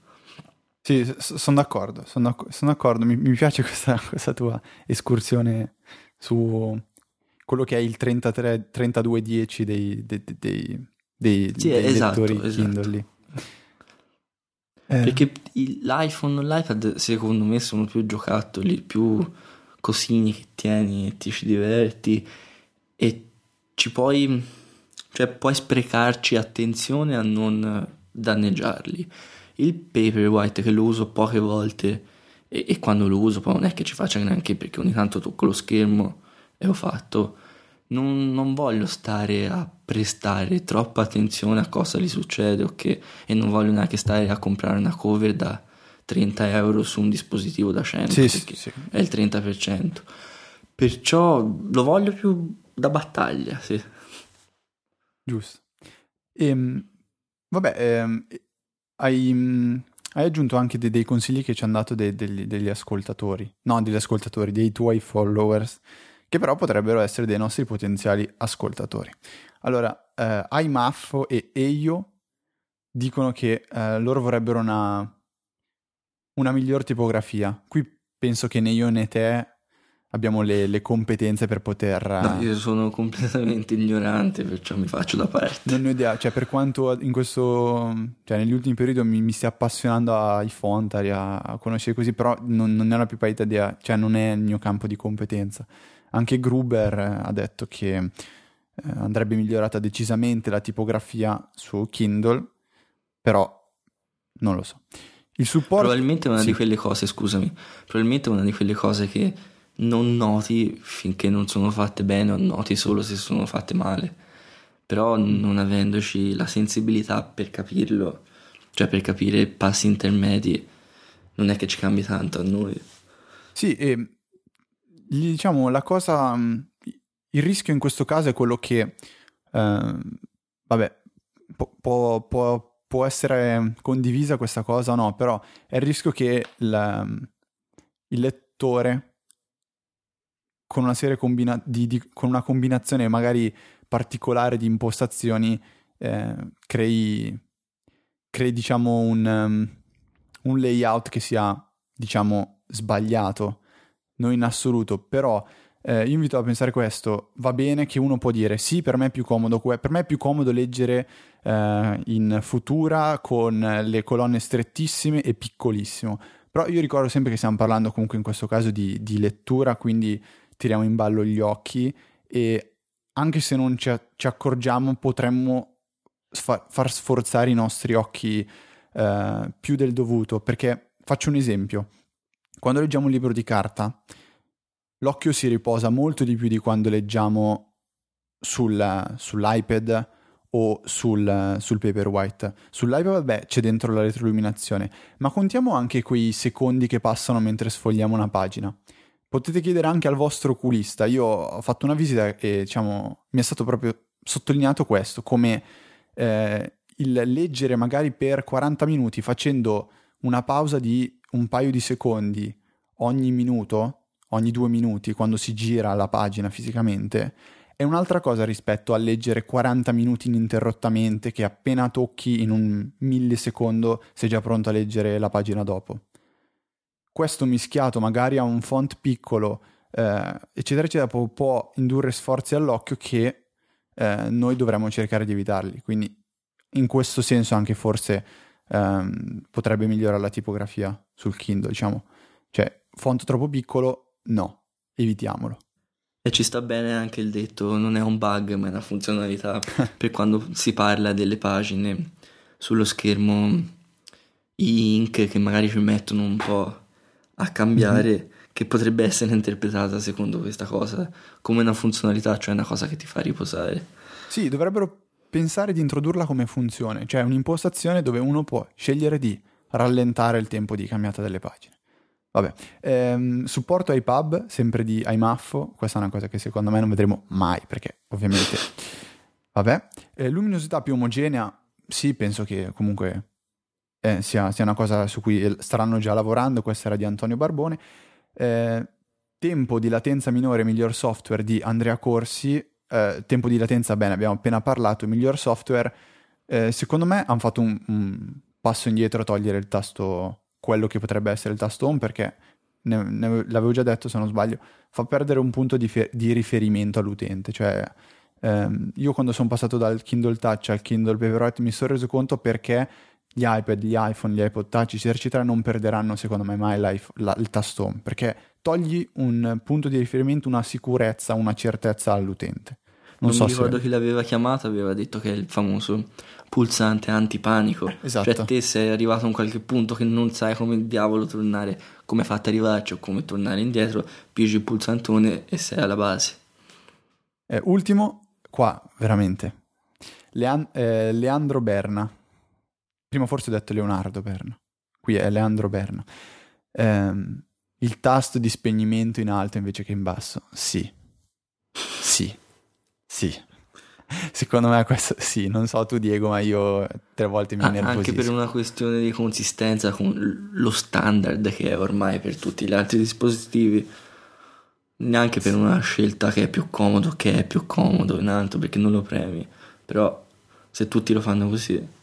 Sì, sono d'accordo, sono d'accordo, son d'accordo. Mi, mi, piace questa, [laughs] questa, tua escursione su quello che è il 33, 3210 dei, dei, dei, dei, sì, dei esatto, lettori esatto. Kindle lì. [laughs] Eh. Perché l'iPhone e l'iPad secondo me sono più giocattoli, più cosini che tieni e ti ci diverti e ci puoi, cioè puoi sprecarci attenzione a non danneggiarli. Il Paperwhite che lo uso poche volte e, e quando lo uso poi non è che ci faccia neanche perché ogni tanto tocco lo schermo e ho fatto non, non, voglio stare a prestare troppa attenzione a cosa gli succede okay? e non voglio neanche stare a comprare una cover da 30 euro su un dispositivo da 100 sì, sì, sì. è il 30% perciò lo voglio più da battaglia sì. giusto ehm, vabbè ehm, hai, hai, aggiunto anche dei, dei, consigli che ci hanno dato dei, degli, degli ascoltatori no degli ascoltatori dei tuoi followers che però potrebbero essere dei nostri potenziali ascoltatori. Allora, eh, iMaffo e Eio dicono che eh, loro vorrebbero una, una miglior tipografia. Qui penso che né io né te abbiamo le, le, competenze per poter... No, io sono completamente ignorante, perciò mi faccio da parte. Non ho idea, cioè per quanto in questo... cioè negli ultimi periodi mi, mi stia appassionando ai fontari, a, a conoscere così, però non, non è la più paita idea, cioè non è il mio campo di competenza. Anche Gruber eh, ha detto che eh, andrebbe migliorata decisamente la tipografia su Kindle, però non lo so. Il supporto... Probabilmente una sì. di quelle cose, scusami, probabilmente una di quelle cose che non noti finché non sono fatte bene o noti solo se sono fatte male. Però non avendoci la sensibilità per capirlo, cioè per capire passi intermedi, non è che ci cambi tanto a noi. Sì, e diciamo la cosa, il rischio in questo caso è quello che, eh, vabbè, può, può, può, essere condivisa questa cosa o no, però è il rischio che il, il lettore con una serie combina- di, di, con una combinazione magari particolare di impostazioni eh, crei, crei diciamo un, um, un layout che sia diciamo sbagliato. Non in assoluto però eh, io invito a pensare questo. Va bene che uno può dire sì per me è più comodo per me è più comodo leggere eh, in futura con le colonne strettissime e piccolissimo. Però io ricordo sempre che stiamo parlando comunque in questo caso di, di lettura quindi tiriamo in ballo gli occhi e anche se non ci, ci accorgiamo potremmo fa- far sforzare i nostri occhi eh, più del dovuto perché faccio un esempio quando leggiamo un libro di carta l'occhio si riposa molto di più di quando leggiamo sul, sull'iPad o sul, sul Paperwhite. Sull'iPad, beh, c'è dentro la retroilluminazione, ma contiamo anche quei secondi che passano mentre sfogliamo una pagina. Potete chiedere anche al vostro oculista. Io ho fatto una visita e diciamo, mi è stato proprio sottolineato questo, come eh, il leggere magari per 40 minuti facendo una pausa di un paio di secondi ogni minuto, ogni due minuti quando si gira la pagina fisicamente, è un'altra cosa rispetto a leggere 40 minuti ininterrottamente che appena tocchi in un millisecondo sei già pronto a leggere la pagina dopo questo mischiato magari a un font piccolo, eh, eccetera, eccetera, può, può, indurre sforzi all'occhio che eh, noi dovremmo cercare di evitarli. Quindi in questo senso anche forse ehm, potrebbe migliorare la tipografia sul Kindle, diciamo. Cioè, font troppo piccolo, no, evitiamolo. E ci sta bene anche il detto, non è un bug, ma è una funzionalità [laughs] per quando si parla delle pagine sullo schermo, i ink che magari ci mettono un po' a cambiare mm-hmm. che potrebbe essere interpretata secondo questa cosa come una funzionalità, cioè una cosa che ti fa riposare. Sì, dovrebbero pensare di introdurla come funzione, cioè un'impostazione dove uno può scegliere di rallentare il tempo di cambiata delle pagine. Vabbè, ehm, supporto ai pub, sempre di iMaffo, questa è una cosa che secondo me non vedremo mai, perché ovviamente... Vabbè, eh, luminosità più omogenea, sì, penso che comunque eh, sia, sia, una cosa su cui staranno già lavorando, questa era di Antonio Barbone. Eh, tempo di latenza minore, miglior software di Andrea Corsi. Eh, tempo di latenza, bene, abbiamo appena parlato, miglior software. Eh, secondo me hanno fatto un, un, passo indietro a togliere il tasto, quello che potrebbe essere il tasto home, perché ne, ne, l'avevo già detto se non sbaglio, fa perdere un punto di, fe- di riferimento all'utente. Cioè, ehm, io quando sono passato dal Kindle Touch al Kindle Paperwhite mi sono reso conto perché gli iPad, gli iPhone, gli iPod Touch, eccetera, non perderanno secondo me mai la, il tasto home, perché togli un punto di riferimento, una sicurezza, una certezza all'utente. Non, non so mi ricordo se... chi l'aveva chiamato, aveva detto che è il famoso pulsante antipanico. Esatto. Cioè te sei arrivato a un qualche punto che non sai come diavolo tornare, come fatta arrivarci o come tornare indietro, piegi il pulsantone e sei alla base. Eh, ultimo, qua veramente. Lean- eh, Leandro Berna Prima forse ho detto Leonardo Berna. Qui è Leandro Berna. Ehm, il tasto di spegnimento in alto invece che in basso. Sì. Sì. Sì. Secondo me questo sì, non so tu Diego, ma io tre volte mi ah, Anche per una questione di consistenza con lo standard che è ormai per tutti gli altri dispositivi. Neanche per una scelta che è più comodo, che è più comodo in alto perché non lo premi. Però se tutti lo fanno così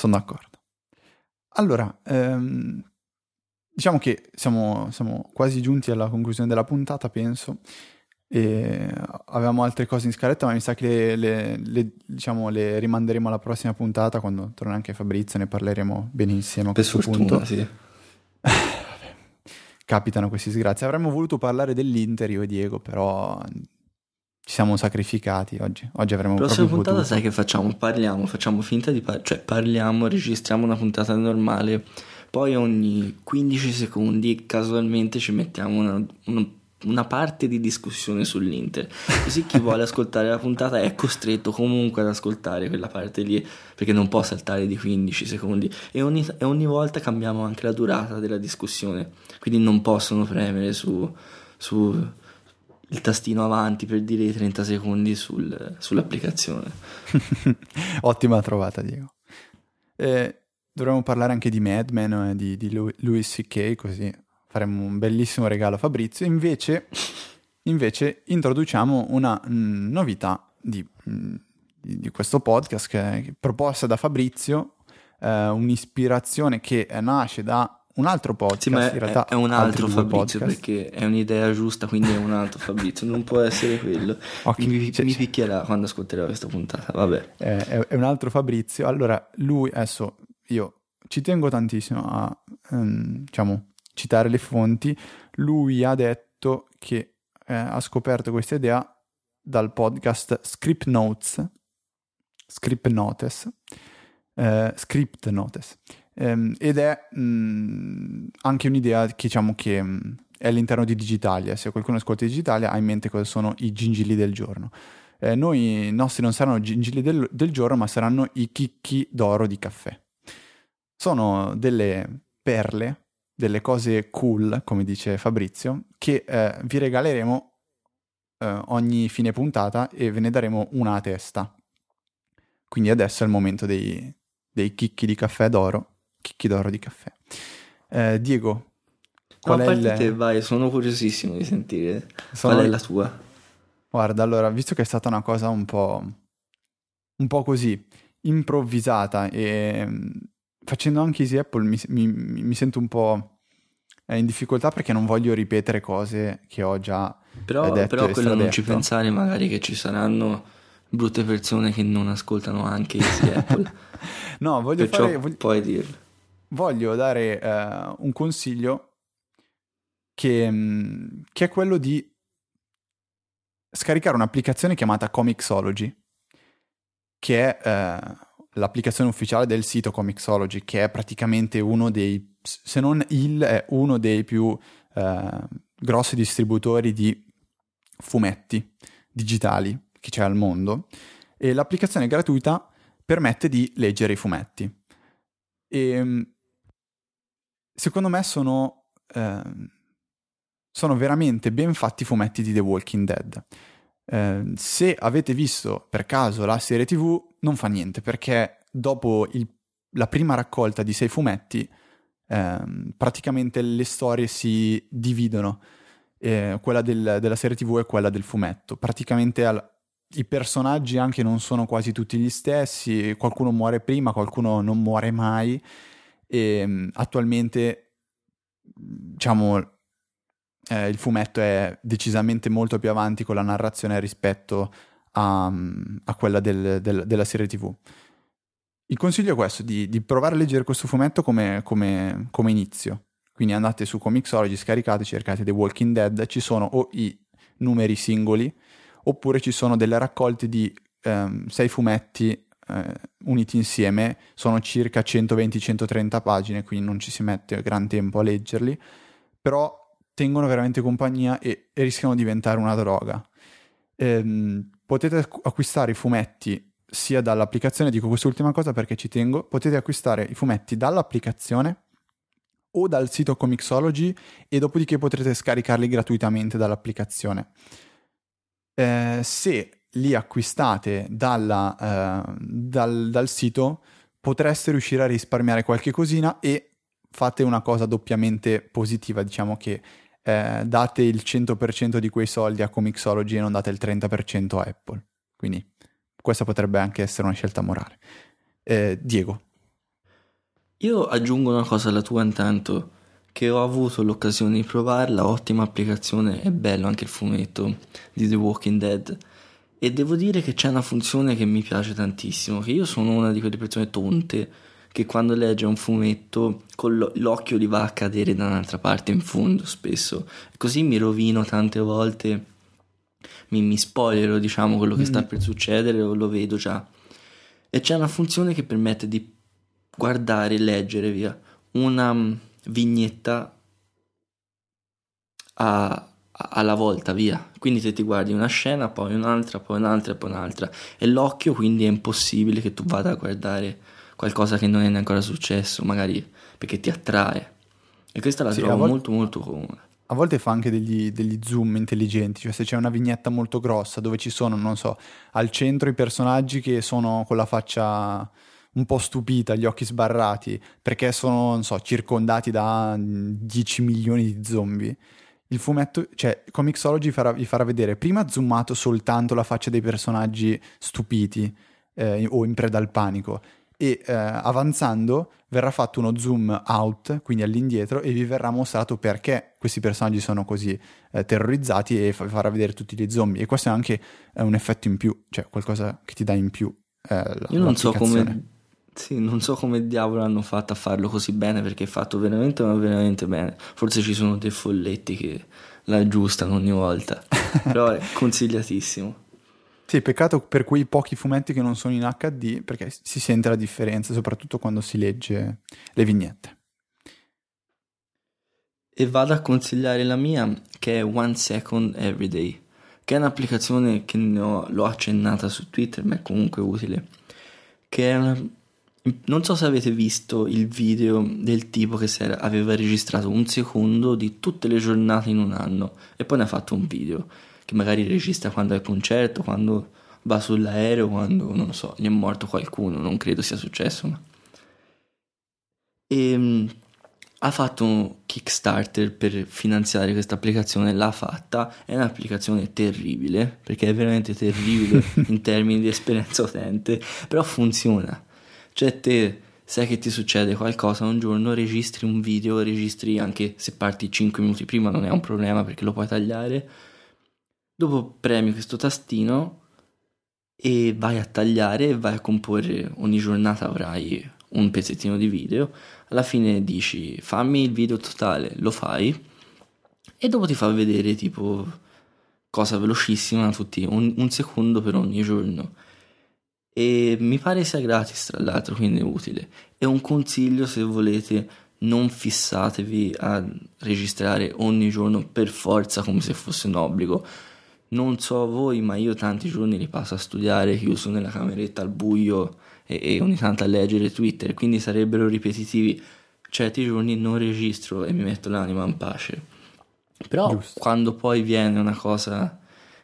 sono d'accordo. Allora, ehm, diciamo che siamo, siamo, quasi giunti alla conclusione della puntata, penso. E avevamo altre cose in scaletta, ma mi sa che le, le, le, diciamo, le rimanderemo alla prossima puntata quando torna anche Fabrizio, ne parleremo benissimo per fortuna, punto. Sì. [laughs] Capitano questi sgrazi. Avremmo voluto parlare dell'Inter io e Diego, però ci siamo sacrificati oggi. Oggi avremo La prossima puntata potuto. sai che facciamo? Parliamo, facciamo finta di parlare, cioè parliamo, registriamo una puntata normale, poi ogni 15 secondi casualmente ci mettiamo una, una una parte di discussione sull'Inter. Così chi vuole ascoltare la puntata è costretto comunque ad ascoltare quella parte lì, perché non può saltare di 15 secondi. E ogni, e ogni volta cambiamo anche la durata della discussione, quindi non possono premere su, su il tastino avanti per dire i 30 secondi sul, sull'applicazione. [laughs] Ottima trovata, Diego. Eh, dovremmo parlare anche di Mad Men e di, di Louis C.K., così faremo un bellissimo regalo a Fabrizio. Invece, invece introduciamo una mh, mm, novità di, mh, mm, di, questo podcast che è proposta da Fabrizio, eh, un'ispirazione che nasce da un altro podcast. Sì, ma in realtà è un altro Fabrizio podcast. perché è un'idea giusta, quindi è un altro Fabrizio, non può essere quello. Okay. Mi, cioè, mi, picchierà quando ascolterò questa puntata, vabbè. È, è, è, un altro Fabrizio. Allora, lui, adesso io ci tengo tantissimo a, um, diciamo, citare le fonti, lui ha detto che eh, ha scoperto questa idea dal podcast Script Notes, Script Notes, eh, Script Notes, ehm, ed è mh, mm, anche un'idea che diciamo che mh, mm, è all'interno di Digitalia, se qualcuno ascolta Digitalia ha in mente cosa sono i gingilli del giorno. Eh, noi, nostri non saranno gingilli del, del giorno, ma saranno i chicchi d'oro di caffè. Sono delle perle delle cose cool, come dice Fabrizio, che eh, vi regaleremo eh, ogni fine puntata e ve ne daremo una a testa. Quindi adesso è il momento dei, dei chicchi di caffè d'oro, chicchi d'oro di caffè. Eh, Diego, qual no, è il... te, vai, sono curiosissimo di sentire sono... qual è la tua. Guarda, allora, visto che è stata una cosa un po', un po' così, improvvisata e facendo anche Easy Apple mi, mi, mi sento un po' in difficoltà perché non voglio ripetere cose che ho già però, detto però quello non ci pensare magari che ci saranno brutte persone che non ascoltano anche Easy [laughs] Apple no voglio Perciò fare voglio, puoi dirlo voglio dare uh, un consiglio che, mm, che, è quello di scaricare un'applicazione chiamata Comixology che è uh, l'applicazione ufficiale del sito Comixology, che è praticamente uno dei, se non il, è uno dei più eh, grossi distributori di fumetti digitali che c'è al mondo. E l'applicazione gratuita permette di leggere i fumetti. E ehm, secondo me sono, eh, sono veramente ben fatti i fumetti di The Walking Dead. Eh, se avete visto per caso la serie TV, non fa niente perché dopo il, la prima raccolta di sei fumetti, ehm, praticamente le storie si dividono. Eh, quella del, della serie TV e quella del fumetto. Praticamente al, i personaggi anche non sono quasi tutti gli stessi, qualcuno muore prima, qualcuno non muore mai. E ehm, attualmente, diciamo, eh, il fumetto è decisamente molto più avanti con la narrazione rispetto a, a quella del, del, della serie TV. Il consiglio è questo, di, di provare a leggere questo fumetto come, come, come, inizio. Quindi andate su Comixology, scaricate, cercate The Walking Dead, ci sono o i numeri singoli, oppure ci sono delle raccolte di ehm, sei fumetti eh, uniti insieme, sono circa 120-130 pagine, quindi non ci si mette gran tempo a leggerli, però tengono veramente compagnia e, e rischiano di diventare una droga. Ehm, potete acquistare i fumetti sia dall'applicazione, dico quest'ultima cosa perché ci tengo, potete acquistare i fumetti dall'applicazione o dal sito Comixology e dopodiché potrete scaricarli gratuitamente dall'applicazione. Eh, se li acquistate dalla, eh, dal, dal sito potreste riuscire a risparmiare qualche cosina e fate una cosa doppiamente positiva, diciamo che eh, date il 100% di quei soldi a Comixology e non date il 30% a Apple. Quindi questa potrebbe anche essere una scelta morale. Eh, Diego. Io aggiungo una cosa alla tua intanto, che ho avuto l'occasione di provarla, ottima applicazione, è bello anche il fumetto di The Walking Dead. E devo dire che c'è una funzione che mi piace tantissimo, che io sono una di quelle persone tonte che quando legge un fumetto con l'occhio gli va a cadere da un'altra parte in fondo spesso. Così mi rovino tante volte, mi, mi spoilerò diciamo quello che mm. sta per succedere o lo vedo già. E c'è una funzione che permette di guardare e leggere via una mm, vignetta a, alla volta, via. Quindi se ti guardi una scena, poi un'altra, poi un'altra, poi un'altra. E l'occhio quindi è impossibile che tu vada a guardare qualcosa che non è ancora successo, magari perché ti attrae. E questa la sì, trovo vol- molto molto comoda. A volte fa anche degli, degli, zoom intelligenti, cioè se c'è una vignetta molto grossa dove ci sono, non so, al centro i personaggi che sono con la faccia un po' stupita, gli occhi sbarrati, perché sono, non so, circondati da 10 milioni di zombie il fumetto, cioè Comixology farà, vi farà vedere prima zoomato soltanto la faccia dei personaggi stupiti eh, o in preda al panico e eh, avanzando verrà fatto uno zoom out, quindi all'indietro, e vi verrà mostrato perché questi personaggi sono così eh, terrorizzati e fa- farà vedere tutti gli zombie. E questo è anche eh, un effetto in più, cioè qualcosa che ti dà in più. Eh, la, Io non so come sì, non so come diavolo hanno fatto a farlo così bene perché è fatto veramente ma veramente bene. Forse ci sono dei folletti che la aggiustano ogni volta, [laughs] però è consigliatissimo. Sì, peccato per quei pochi fumetti che non sono in HD perché si sente la differenza, soprattutto quando si legge le vignette. E vado a consigliare la mia che è One Second Everyday, che è un'applicazione che ho, l'ho accennata su Twitter ma è comunque utile, che è una non so se avete visto il video del tipo che aveva registrato un secondo di tutte le giornate in un anno e poi ne ha fatto un video che magari registra quando è al concerto, quando va sull'aereo, quando non lo so, gli è morto qualcuno, non credo sia successo. Ma... E um, ha fatto un Kickstarter per finanziare questa applicazione, l'ha fatta, è un'applicazione terribile perché è veramente terribile [laughs] in termini di esperienza utente, però funziona cioè te sai che ti succede qualcosa un giorno, registri un video, registri anche se parti 5 minuti prima non è un problema perché lo puoi tagliare. Dopo premi questo tastino e vai a tagliare e vai a comporre ogni giornata avrai un pezzettino di video. Alla fine dici fammi il video totale, lo fai e dopo ti fa vedere tipo cosa velocissima, tutti un, un secondo per ogni giorno e mi pare sia gratis tra l'altro, quindi è utile. È un consiglio se volete, non fissatevi a registrare ogni giorno per forza come se fosse un obbligo. Non so voi, ma io tanti giorni li passo a studiare chiuso nella cameretta al buio e, e ogni tanto a leggere Twitter, quindi sarebbero ripetitivi. Certi giorni non registro e mi metto l'anima in pace. Però Giusto. quando poi viene una cosa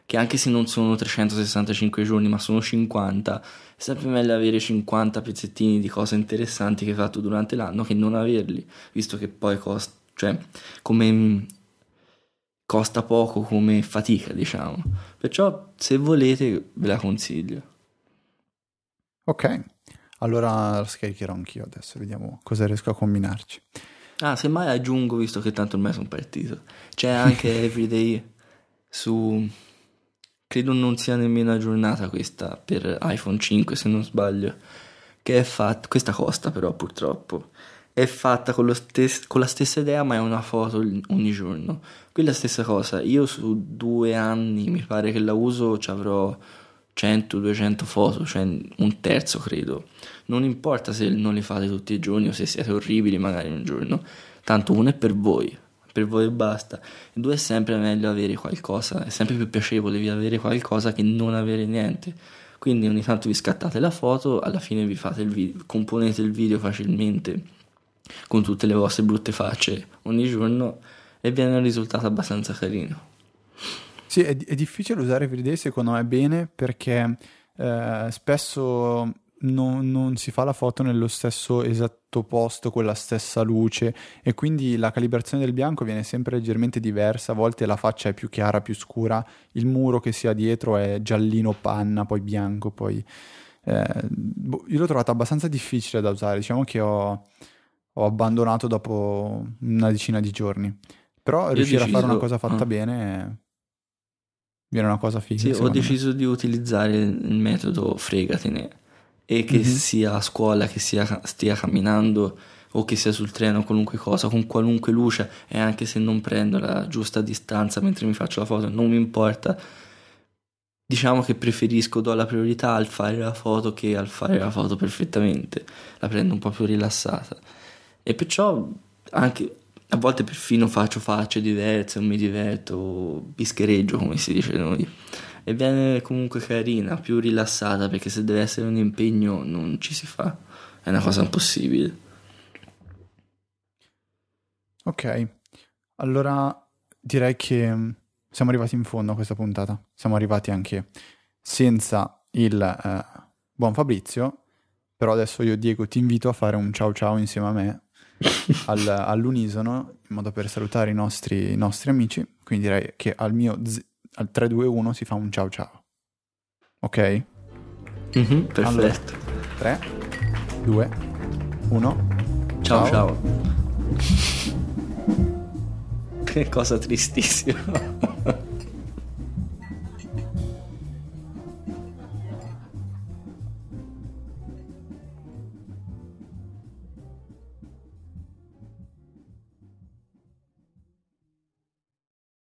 che anche se non sono 365 giorni ma sono 50, è sempre meglio avere 50 pezzettini di cose interessanti che hai fatto durante l'anno che non averli, visto che poi costa, cioè, come costa poco come fatica, diciamo. Perciò se volete ve la consiglio. Ok, allora la scaricherò anch'io adesso, vediamo cosa riesco a combinarci. Ah, semmai aggiungo, visto che tanto ormai sono partito, c'è anche [laughs] Everyday su credo non sia nemmeno aggiornata questa per iPhone 5 se non sbaglio, che è fatta, questa costa però purtroppo, è fatta con, stes- con la stessa idea ma è una foto ogni giorno. Qui la stessa cosa, io su due anni mi pare che la uso ci avrò 100-200 foto, cioè un terzo credo. Non importa se non le fate tutti i giorni o se siete orribili magari un giorno, tanto uno è per voi, per voi e basta. Due è sempre meglio avere qualcosa, è sempre più piacevole avere qualcosa che non avere niente. Quindi ogni tanto vi scattate la foto, alla fine vi fate il video, componete il video facilmente con tutte le vostre brutte facce ogni giorno e viene un risultato abbastanza carino. Sì, è, è difficile usare Everyday secondo me bene perché eh, spesso non, non, si fa la foto nello stesso esatto posto con la stessa luce e quindi la calibrazione del bianco viene sempre leggermente diversa, a volte la faccia è più chiara, più scura, il muro che si ha dietro è giallino panna, poi bianco, poi... Eh, boh, io l'ho trovato abbastanza difficile da usare, diciamo che ho, ho abbandonato dopo una decina di giorni, però io riuscire deciso... a fare una cosa fatta mm. bene viene una cosa figa. Sì, ho deciso me. di utilizzare il metodo fregatene e che mm-hmm. sia a scuola, che sia, stia camminando o che sia sul treno, qualunque cosa, con qualunque luce e anche se non prendo la giusta distanza mentre mi faccio la foto, non mi importa. Diciamo che preferisco, do la priorità al fare la foto che al fare la foto perfettamente, la prendo un po' più rilassata. E perciò anche a volte perfino faccio facce diverse, mi diverto, pischereggio come si dice noi. E viene comunque carina, più rilassata, perché se deve essere un impegno non ci si fa, è una cosa impossibile. Ok, allora direi che mm, siamo arrivati in fondo a questa puntata. Siamo arrivati anche senza il eh, buon Fabrizio, però adesso io Diego ti invito a fare un ciao ciao insieme a me [laughs] al, all'unisono in modo per salutare i nostri, i nostri amici. Quindi direi che al mio z- al 3-2-1 si fa un ciao ciao. Ok? Mm-hmm, perfetto. Allora, 3, 2, 1. Ciao ciao. ciao. [laughs] che cosa tristissima. [laughs]